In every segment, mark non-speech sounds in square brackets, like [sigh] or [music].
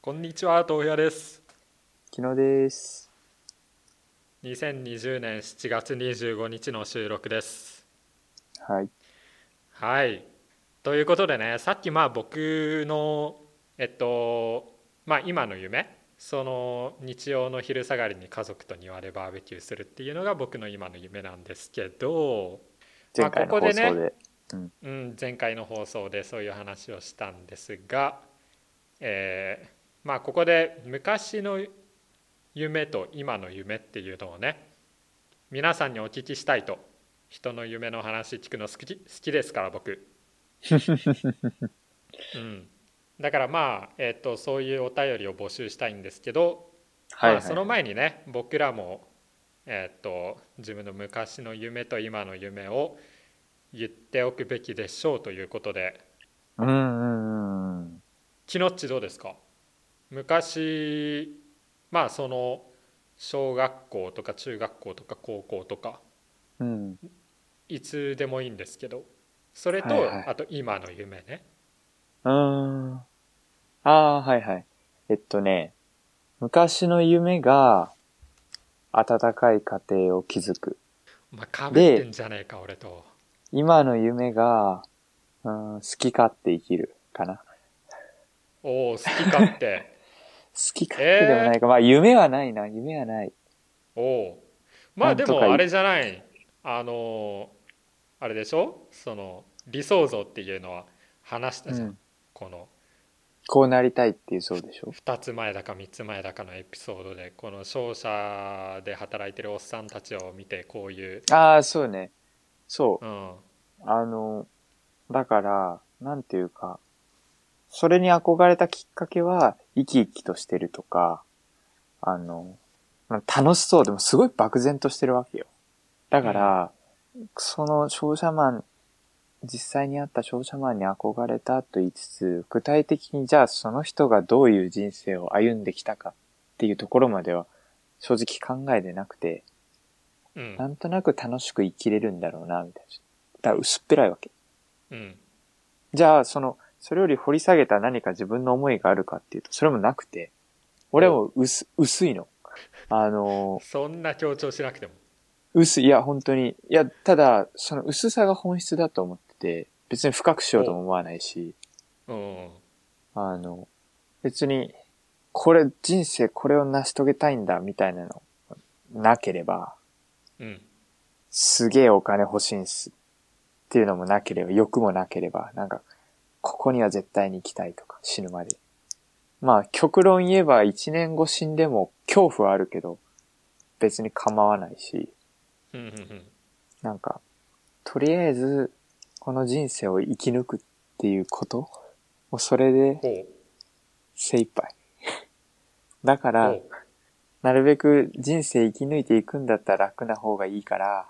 こんにちは、東野です。昨日です。2020年7月25日の収録です。はい。はい。ということでね、さっきまあ僕の、えっと、まあ今の夢、その日曜の昼下がりに家族と庭でバーベキューするっていうのが僕の今の夢なんですけど、まあ前回のここでね放送で。うん、前回の放送でそういう話をしたんですが、えーまあここで昔の夢と今の夢っていうのをね皆さんにお聞きしたいと人の夢の話聞くの好き好きですから僕、うん、だからまあ、えー、とそういうお便りを募集したいんですけど、はい、まあ、その前にね僕らも、えー、と自分の昔の夢と今の夢を言っておくべきでしょうということで。うんうんうん。キノッチどうですか？昔まあその小学校とか中学校とか高校とかうん。いつでもいいんですけどそれと、はいはいあと今の夢ねうーん。ああ、はいはい。えっとね、昔の夢が、温かい家庭を築く。まあかぶってんじゃねえか俺と今の夢が、うん、好き勝手生きるかな。おお好き勝手好 [laughs] き勝手でもないか。まあ夢はないな、夢はない。おおまあでもあれじゃない。あのあれでしょ？その理想像っていうのは話したじゃん、うん。この。こうなりたいっていうそうでしょ？2つ前だか3つ前だかのエピソードでこの商社で働いてるおっさんたちを見てこういう、ああ、そうね。そう。うん、あの、だから、なんていうか、それに憧れたきっかけは、生き生きとしてるとか、あの、まあ楽しそうでもすごい漠然としてるわけよ。だから、その商社マン、実際にあった商社マンに憧れたと言いつつ、具体的にじゃあその人がどういう人生を歩んできたかっていうところまでは正直考えてなくて、うんなんとなく楽しく生きれるんだろうな、みたいな。だから薄っぺらいわけ。うんじゃあ、その、それより掘り下げた何か自分の思いがあるかっていうと、それもなくて、俺も薄、薄いの。あの、そんな強調しなくても薄い、いや、本当に。いや、ただ、その薄さが本質だと思ってて、別に深くしようとも思わないし、うんあの、別に、これ、人生これを成し遂げたいんだ、みたいなの、なければ、うんすげえお金欲しいんす。っていうのもなければ、欲もなければ、なんか、ここには絶対に行きたいとか、死ぬまで。まあ、極論言えば一年後死んでも恐怖はあるけど、別に構わないし、なんか、とりあえず、この人生を生き抜くっていうこと？もうそれで精一杯。だからなるべく人生生き抜いていくんだったら楽な方がいいから、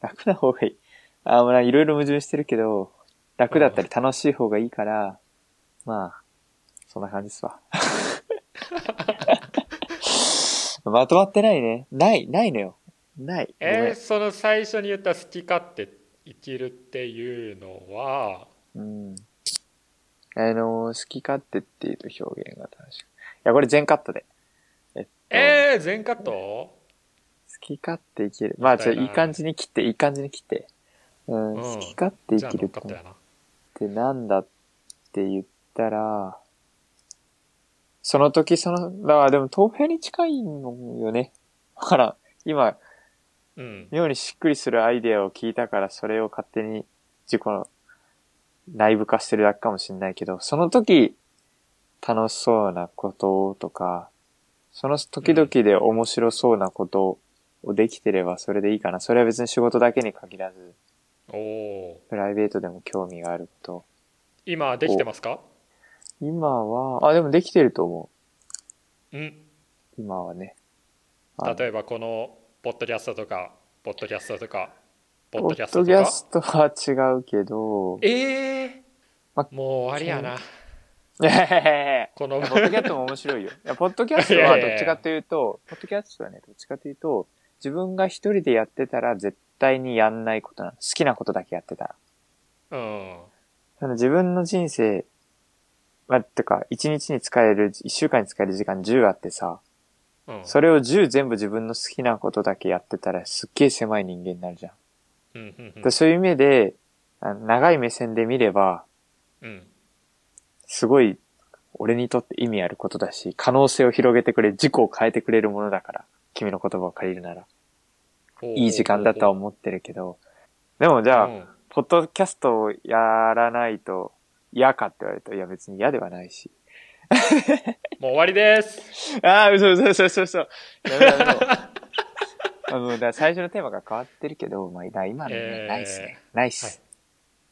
楽な方がいい。あ、まあいろいろ矛盾してるけど、楽だったり楽しい方がいいから、まあ、そんな感じですわ。[laughs] まとまってないね。ない、ないのよ。ない。えーその最初に言った好き勝手生きるっていうのは？うん。あの、好き勝手っていうと表現が正しい。いや、これ全カットで。えっと、えー、全カット？好き勝手生きる。まあ、ちょ、いい感じに切って、いい感じに切って。うん、うん好き勝手じゃあ生きるっ乗ってなんだって言ったら、その時その、だからでも豆腐に近いのよね。だから、今、うん妙にしっくりするアイデアを聞いたから、それを勝手に自己の内部化してるだけかもしれないけど、その時、楽しそうなこととか、その時々で面白そうなことをできてればそれでいいかな。それは別に仕事だけに限らず、おおプライベートでも興味があること。今できてますか？今は、あ、でもできてると思うんう。今はね。あ例えばこのポッドキャストとかポッドキャストとかポッポドキャストとッドキャかストは違うけど、ええまもう終わりやな。この [laughs] ポッドキャストも面白いよ。いや、ポッドキャストはどっちかというと、[laughs] ポッドキャストはね、どっちかというと、自分が一人でやってたら絶対にやんないことなの。好きなことだけやってたら。うん。その自分の人生まあ、てか、1日に使える、1週間に使える時間10あってさ、うんそれを10全部自分の好きなことだけやってたらすっげえ狭い人間になるじゃん。うんうんそういう意味で、あの長い目線で見れば、うんすごい、俺にとって意味あることだし、可能性を広げてくれ、自己を変えてくれるものだから、君の言葉を借りるなら、いい時間だとは思ってるけど、でもじゃあ、うん。ポッドキャストをやらないと嫌かって言われると、いや別に嫌ではないし。[laughs] もう終わりです。ああ、嘘嘘嘘嘘。嘘。ダメだダメだあの、だから最初のテーマが変わってるけど、まあ、だ今のえーね、ないっすね。ないっす。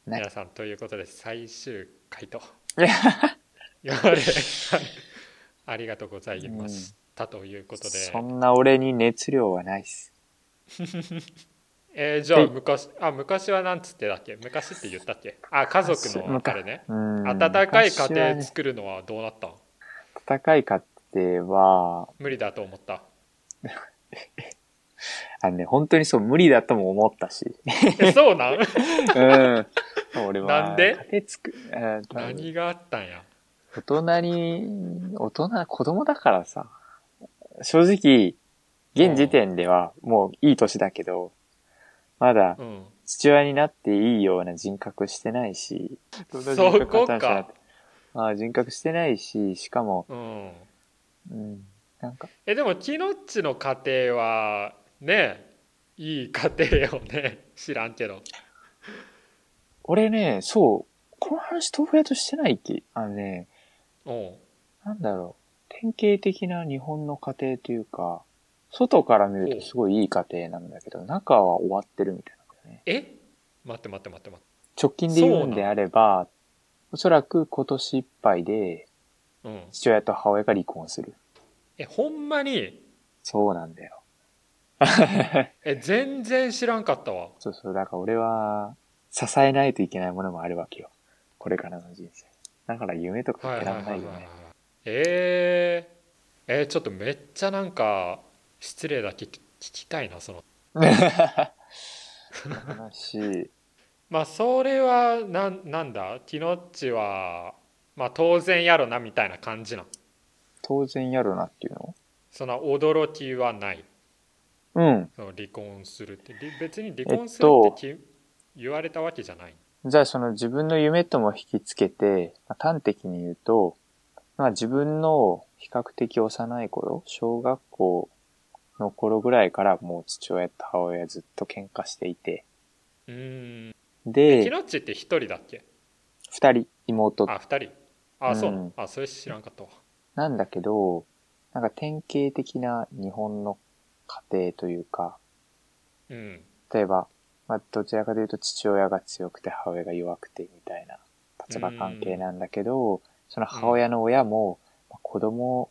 ない。皆さんということで最終回と。[laughs] ありがとうございましたということで、そんな俺に熱量はないっす。[laughs] えーじゃあで昔あ昔はなんつってだっけ？昔って言ったっけ？あ家族のあれねうん。温かい家庭ね作るのはどうなったん？温かい家庭は、無理だと思った？[laughs] あのね、本当にそう無理だとも思ったし。えそうなん？[laughs] うん。俺は。なんで？家庭作、えー何があったんや？大人に、大人、子供だからさ。正直、現時点ではもういい年だけど、まだうん。父親になっていいような人格してないし、どんな人そこ格だったんじゃなまあ人格してないし、しかも、うん。うん、なんか、えでもキノッチの家庭はねいい家庭よね。[laughs] 知らんけど。俺ね、そう、この話豆腐屋としてないっけあのね、うん。なんだろう、典型的な日本の家庭というか、外から見るとすごいいい家庭なんだけど、中は終わってるみたいなんだよね。え？待って待って待って待って直近で言うんであれば、おそらく今年いっぱいでうん父親と母親が離婚する。えほんまに？そうなんだよ。[laughs] え全然知らんかったわそうそう、だから俺は支えないといけないものもあるわけよ。これからの人生。だから夢とかはい言っはいはいはいてらんないよね。えー、えーちょっとめっちゃなんか失礼だけ聞きたいなその。話、[laughs] まあそれはなんなんだ？キノッチはまあ当然やろなみたいな感じなん当然やるなっていうの？その驚きはない。うん。その離婚するって。り別に離婚するってき、言われたわけじゃない。じゃあその自分の夢とも引きつけて、まあ端的に言うと、まあ自分の比較的幼い頃、小学校の頃ぐらいからもう父親と母親ずっと喧嘩していて、うーんキで、ノッチって一人だっけ？二人妹。あ二人。あそうん。のあそれ知らんかったわ。なんだけど、なんか典型的な日本の家庭というか、うん。例えば、まあどちらかというと父親が強くて母親が弱くてみたいな立場関係なんだけど、その母親の親も、まあ子供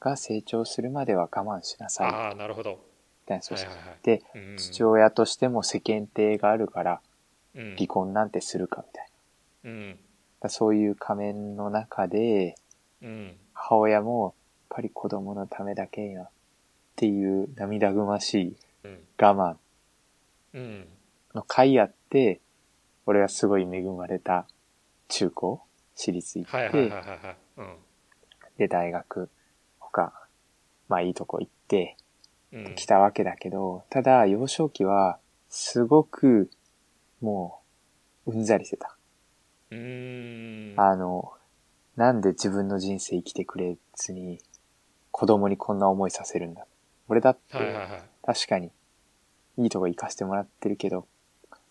が成長するまでは我慢しなさい。みああなるほど。たいな、そうそうはいはいはい。で、うん。父親としても世間体があるからうん。離婚なんてするかみたいな。うん。そういう仮面の中で、うん。母親もやっぱり子供のためだけになっていう涙ぐましいうん。我慢うん。の会あって、俺はすごい恵まれた中高、私立行って、で大学、他、まあいいとこ行ってうん。きたわけだけど、ただ幼少期はすごくもううんざりしてた。うーん。あの、なんで自分の人生生きてくれずに子供にこんな思いさせるんだ。俺だって、確かに、いいとこ行かせてもらってるけど、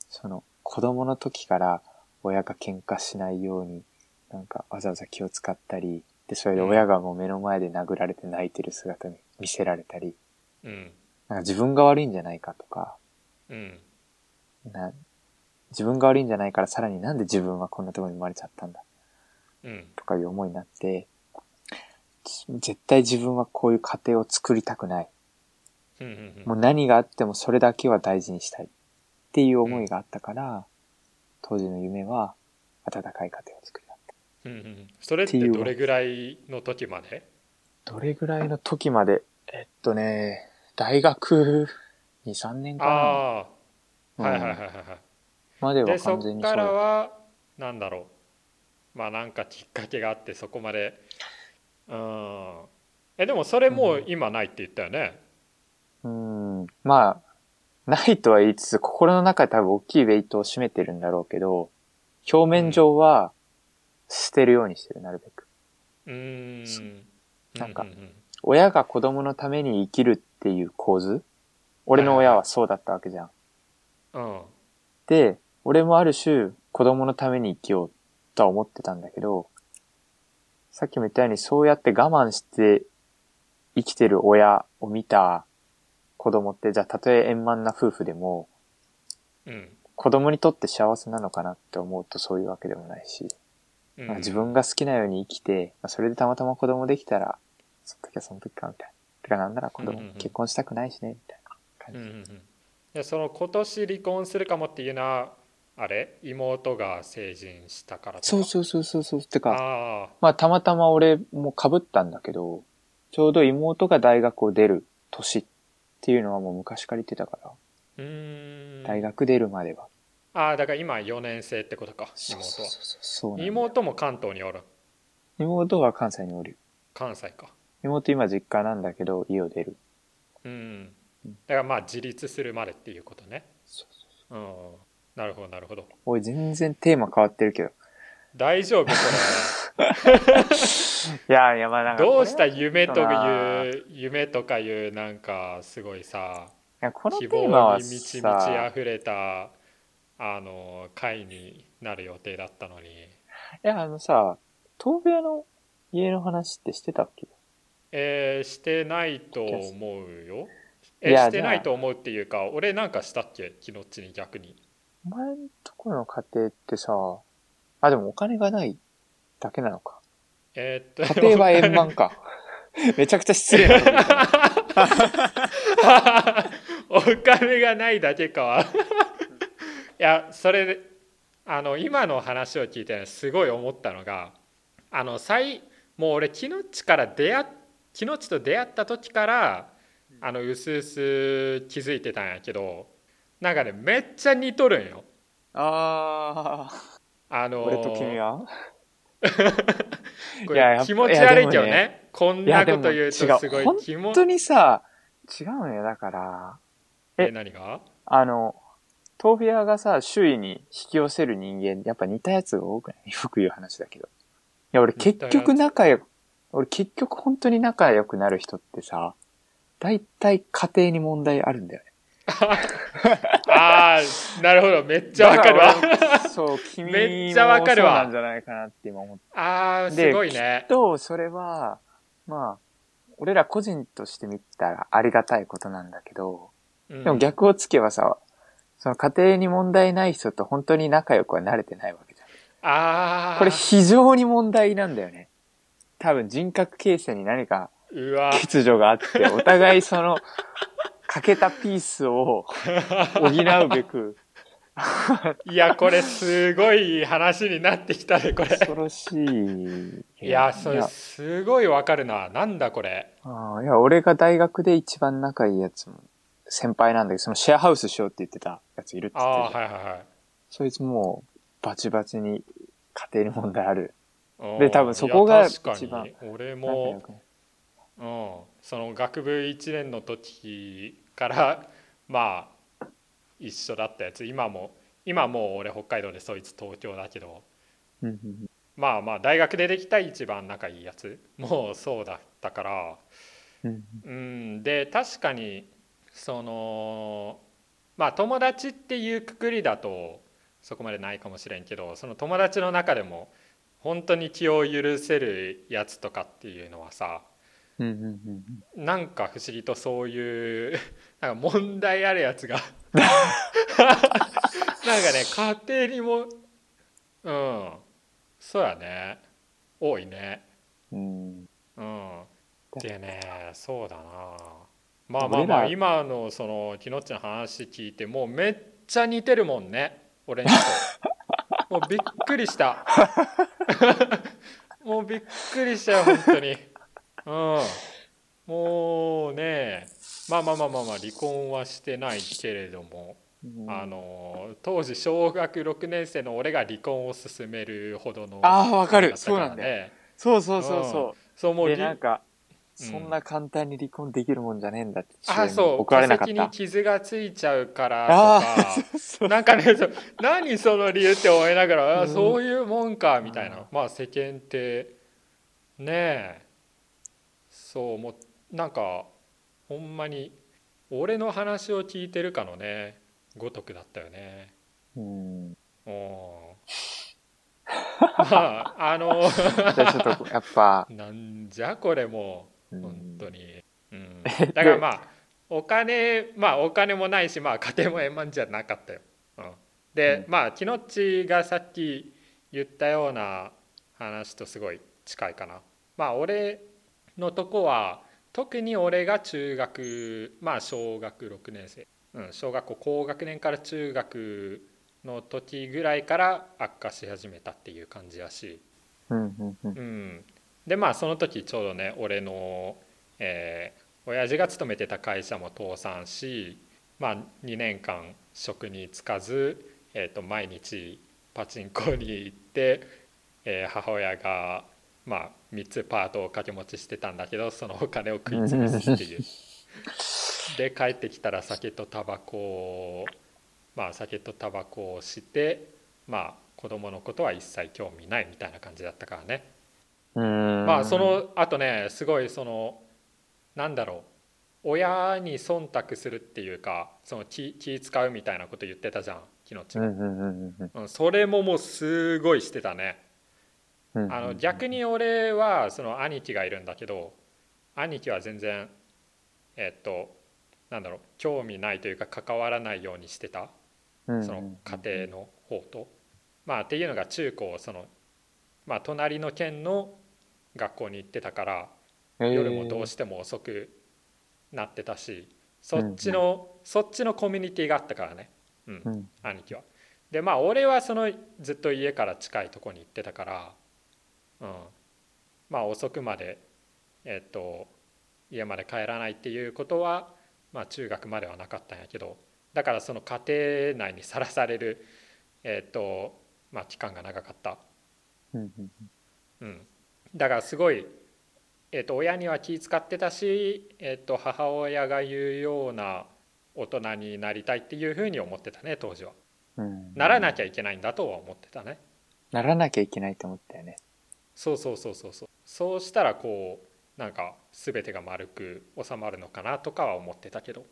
その、子供の時から親が喧嘩しないように、なんかわざわざ気を使ったり、で、それで親がもう目の前で殴られて泣いてる姿に見せられたり、うん。なんか自分が悪いんじゃないかとか、うん。な自分が悪いんじゃないからさらになんで自分はこんなところに生まれちゃったんだ。うん。とかいう思いになって、絶対自分はこういう家庭を作りたくない。うんうんもう何があってもそれだけは大事にしたいっていう思いがあったから、当時の夢は温かい家庭を作りたかった。うんうん。それってどれぐらいの時まで？どれぐらいの時まで？えっとね、大学2、3年かああな。はいはいはいうんはい。はいまでは完全にそう。らはなんだろう。まあなんかきっかけがあってそこまで。うん。えでもそれもう今ないって言ったよね、うん、まあ、ないとは言いつつ、心の中で多分大きいウェイトを占めてるんだろうけど、表面上は捨てるようにしてる、なるべく。うーん。なんかううん親が子供のために生きるっていう構図？俺の親はそうだったわけじゃん。うんうん。で、俺もある種子供のために生きようとは思ってたんだけど、さっきも言ったようにそうやって我慢して生きてる親を見た子供って、じゃあたとえ円満な夫婦でも、うん。子供にとって幸せなのかなって思うとそういうわけでもないし、うんまあ自分が好きなように生きて、まあ、それでたまたま子供できたら、その時はその時かみたいな。てかなんなら子供、結婚したくないしね、みたいな感じ。うんうんうんでその今年離婚するかもっていうのはあれ？妹が成人したからとか？そうそうそうそうそう。てか、ああまあたまたま俺も被ったんだけど、ちょうど妹が大学を出る年っていうのはもう昔から言ってたから、大学出るまでは。ああだから今4年生ってことか妹は。そう妹も関東におる？妹は関西におる。よ。関西か。妹今実家なんだけど、家を出る。うんだからまあ自立するまでっていうことね。そうそううん。なるほどなるほど。おい、全然テーマ変わってるけど。大丈夫？こ [laughs] いやいや、まあなんどうしたい夢とないう夢とかいうなんかすごいさや、この希テーマは望に満ち満ちさ、溢れたあの回になる予定だったのに。いや、あのさ、東部屋の家の話ってしてたっけ？えーしてないと思うよ。えしてないと思うっていうか俺なんかしたっけ？昨日っちに逆に。お前んとこの家庭ってさ、あ、でもお金がないだけなのか？えーっと家庭は円満か。[laughs] めちゃくちゃ失礼な [laughs] お金がないだけか。はいやそれであの今の話を聞いてねすごい思ったのがあの最もう俺キノッチから出会っキノッチと出会った時からあのうすうす気づいてたんやけどなんかねめっちゃ似とるんよ。ああ、あの俺と君は？[laughs] これ気持ち悪いけどいやでもね。こんなこと言うとすごい気持本当にさ、違うのよ。だから、ええ何が？あの、トービアがさ、周囲に引き寄せる人間、やっぱ似たやつが多くない？よく言う話だけど。いや、俺結局仲良く、俺結局本当に仲良くなる人ってさ、大体家庭に問題あるんだよね。[laughs] ああなるほど。めっちゃわかるわ。そう、[laughs] 君もめっちゃわかるわ。そうなんじゃないかなって今思って。あーですごいね。と、それは、まあ、俺ら個人として見たらありがたいことなんだけど、ででも逆をつけばさ、その家庭に問題ない人と本当に仲良くは慣れてないわけじゃん。ああこれ非常に問題なんだよね。多分人格形成に何かうわ。欠如があって、[laughs] お互いその、欠けたピースを補うべく、[laughs] いやこれすごい話になってきたねこれ。恐ろしい。いやそれすごいわかるな。なんだこれ。あーいや、俺が大学で一番仲いいやつも、先輩なんだけど、そのシェアハウスしようって言ってたやついるって言あってた。あはいはいはい。そいつもう、バチバチに家庭に問題ある。で多分そこが一番俺も、うん、その学部1年の時から [laughs] まあ一緒だったやつ。今も今もう俺北海道でそいつ東京だけど。まあまあ大学でできた一番仲いいやつもうそうだったから。うん。うん。で確かにそのまあ友達っていうくくりだとそこまでないかもしれんけどその友達の中でも本当に気を許せるやつとかっていうのはさなんか不思議とそういう [laughs] なんか問題あるやつが [laughs] なんかね家庭にもうん。そうやね。多いね。うん。うん。でねそうだなまあまあまあ今のそのキノッチの話聞いてもうめっちゃ似てるもんね俺にと [laughs] もうびっくりした。[laughs] もうびっくりしたよ本当に。うん。もうねまあまあまあまあまあ離婚はしてないけれどもうん。あの当時小学6年生の俺が離婚を勧めるほどのあーわかる。そうなんだねそうそうそうそう。そうもうなんか、うんそんな簡単に離婚できるもんじゃねえんだってあそう。怒られなかっ戸籍にた。傷がついちゃうからあとか。あ、そうそう。なんかね何その理由って思いながら、あうん。そういうもんかみたいな、うんまあ世間ってねえそうもうなんかほんまに俺の話を聞いてるかのねごとくだったよね。うん。うん。まああの [laughs] じゃあちょっと、やっぱ、[laughs] なんじゃこれもう。うん本当に、うん、[laughs] だからまあお金まあお金もないしまあ家庭も円満じゃなかったよ、うん、で、うん。まあキノッチがさっき言ったような話とすごい近いかな。まあ俺のとこは特に俺が中学まあ小学6年生、うん、小学校高学年から中学の時ぐらいから悪化し始めたっていう感じやし、うん、うん、うん。うん、でまあその時ちょうどね俺の、えー親父が勤めてた会社も倒産し、まあ、2年間職に就かず、えー、と毎日パチンコに行って、えー母親が、まあ、3つパートを掛け持ちしてたんだけどそのお金を食い潰すっていう。[laughs] で帰ってきたら酒とタバコをまあ酒とタバコをしてまあ子供のことは一切興味ないみたいな感じだったからね。うん。まあそ、のあとねすごいそのなんだろう親に忖度するっていうかその気気使うみたいなこと言ってたじゃん昨日ちうん、うん、うん、うんうん、それももうすごいしてたね。うん。あの逆に俺はその兄貴がいるんだけど兄貴は全然えっとなんだろう興味ないというか関わらないようにしてた。うん、その家庭の方と。まあっていうのが中高そのまあ隣の県の学校に行ってたから夜もどうしても遅くなってたしそっちのそっちのコミュニティがあったからね、うんう、ん、兄貴は。でまあ俺はそのずっと家から近いとこに行ってたから、うん、まあ遅くまでえっと家まで帰らないっていうことはまあ中学まではなかったんやけどだからその家庭内にさらされるえっとまあ期間が長かった。うん、だからすごい、えー、と親には気遣ってたし、えー、と母親が言うような大人になりたいっていうふうに思ってたね当時は。うん。ならなきゃいけないんだとは思ってたね。ならなきゃいけないと思ったよね。そうそうそうそうそう。そうしたらこうなんか全てが丸く収まるのかなとかは思ってたけど。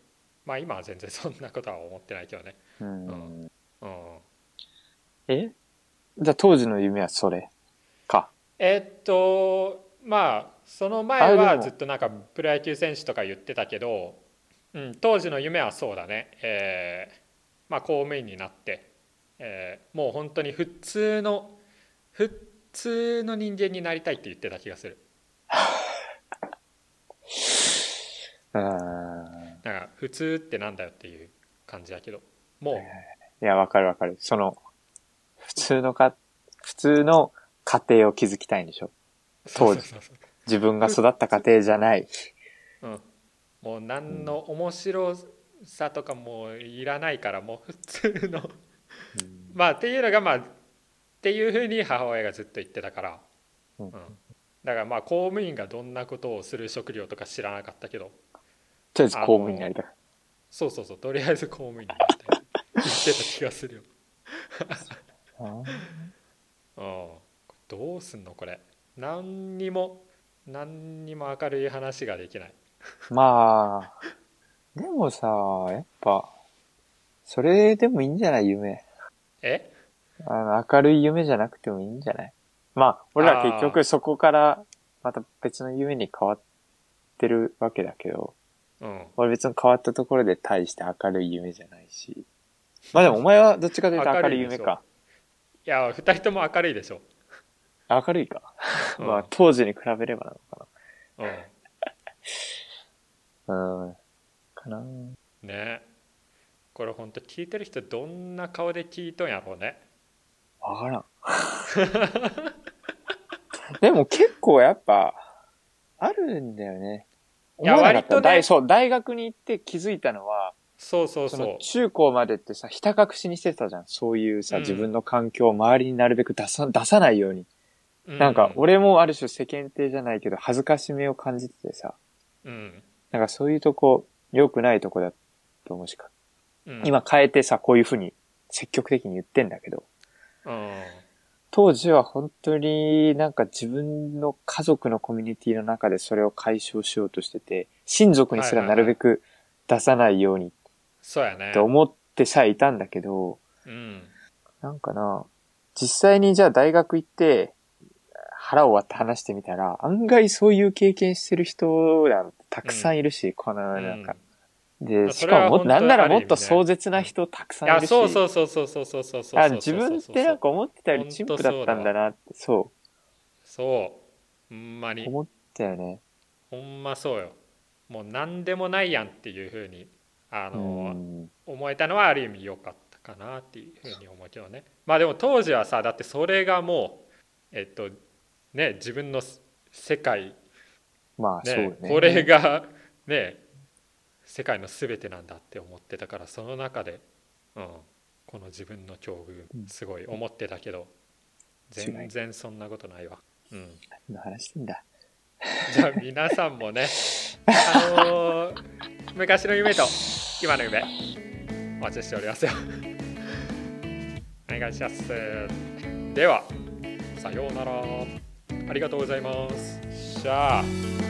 まあ今は全然そんなことは思ってないけどね。うん。うん。え？じゃあ当時の夢はそれか。えっとまあその前はずっとなんかプロ野球選手とか言ってたけど、うん、当時の夢はそうだね、えーまあ、公務員になって、えーもう本当に普通の普通の人間になりたいって言ってた気がする [laughs] うん。なんか普通ってなんだよっていう感じだけどもういや、わかるわかる。その、普通のか、普通の家庭を築きたいんでしょ？当時。自分が育った家庭じゃない。うん、もう何の面白さとかもいらないからもう普通の。まあっていうのがまあっていうふうに母親がずっと言ってたから、うん。だからまあ公務員がどんなことをする職業とか知らなかったけど。とりあえず公務員になりたい。そうそうそう。とりあえず公務員になりたい。言ってた気がするよ、あうん、どうすんのこれ。何にも何にも明るい話ができない。まあ、でもさ、やっぱ、それでもいいんじゃない夢。え？あの、明るい夢じゃなくてもいいんじゃない？まあ、俺ら結局そこからまた別の夢に変わってるわけだけど、うん。俺別に変わったところで大して明るい夢じゃないし。まあでもお前はどっちかというと明るい夢か。いや二人とも明るいでしょ、明るいか。うんまあ当時に比べればなのかうんな。うん。かな。ねこれ本当聞いてる人どんな顔で聞いとんやろうねわからん。[laughs] でも結構やっぱ、あるんだよね。いや割とね大そう、大学に行って気づいたのは、そうそうそのそ中高までってさ、ひた隠しにしてたじゃん。そういうさ、うん自分の環境を周りになるべく出さ、出さないように。う。なんか、う俺もある種世間体じゃないけど、恥ずかしめを感じててさ、うん、なんかそういうとこ、良くないとこだと思うしか。うん、今変えてさ、こういうふうに積極的に言ってんだけど、うん、当時は本当になんか自分の家族のコミュニティの中でそれを解消しようとしてて、親族にすらなるべく出さないようにそうやねって。思ってさえいたんだけど、うん、なんかな、実際にじゃあ大学行って、腹を割って話してみたら、案外そういう経験してる人なんてたくさんいるし、この世の中。で、しそれはかももっと、なんならもっと壮絶な人たくさんいるし。そうそうそうそうそうそうそうそう。あ自分ってなんか思ってたより陳腐だったんだなって、そそう。ほんまう、に。思ったよね。ほんまそうよ。もう何でもないやんっていうふうに、あうの、ん。思えたのはある意味良かったかなっていうふうに思うけどね。まあでも当時はさ、だってそれがもう、えっと、ね、自分の世界、まあ、ねね。これがね世界の全てなんだって思ってたからその中で、うん、この自分の境遇すごい思ってたけど、違い全然そんなことないわ、うん、何の話してんだ。じゃあ皆さんもねあのー昔の夢と今の夢お待ちしておりますよ。お願いします。ではさようなら。ありがとうございます。しゃあ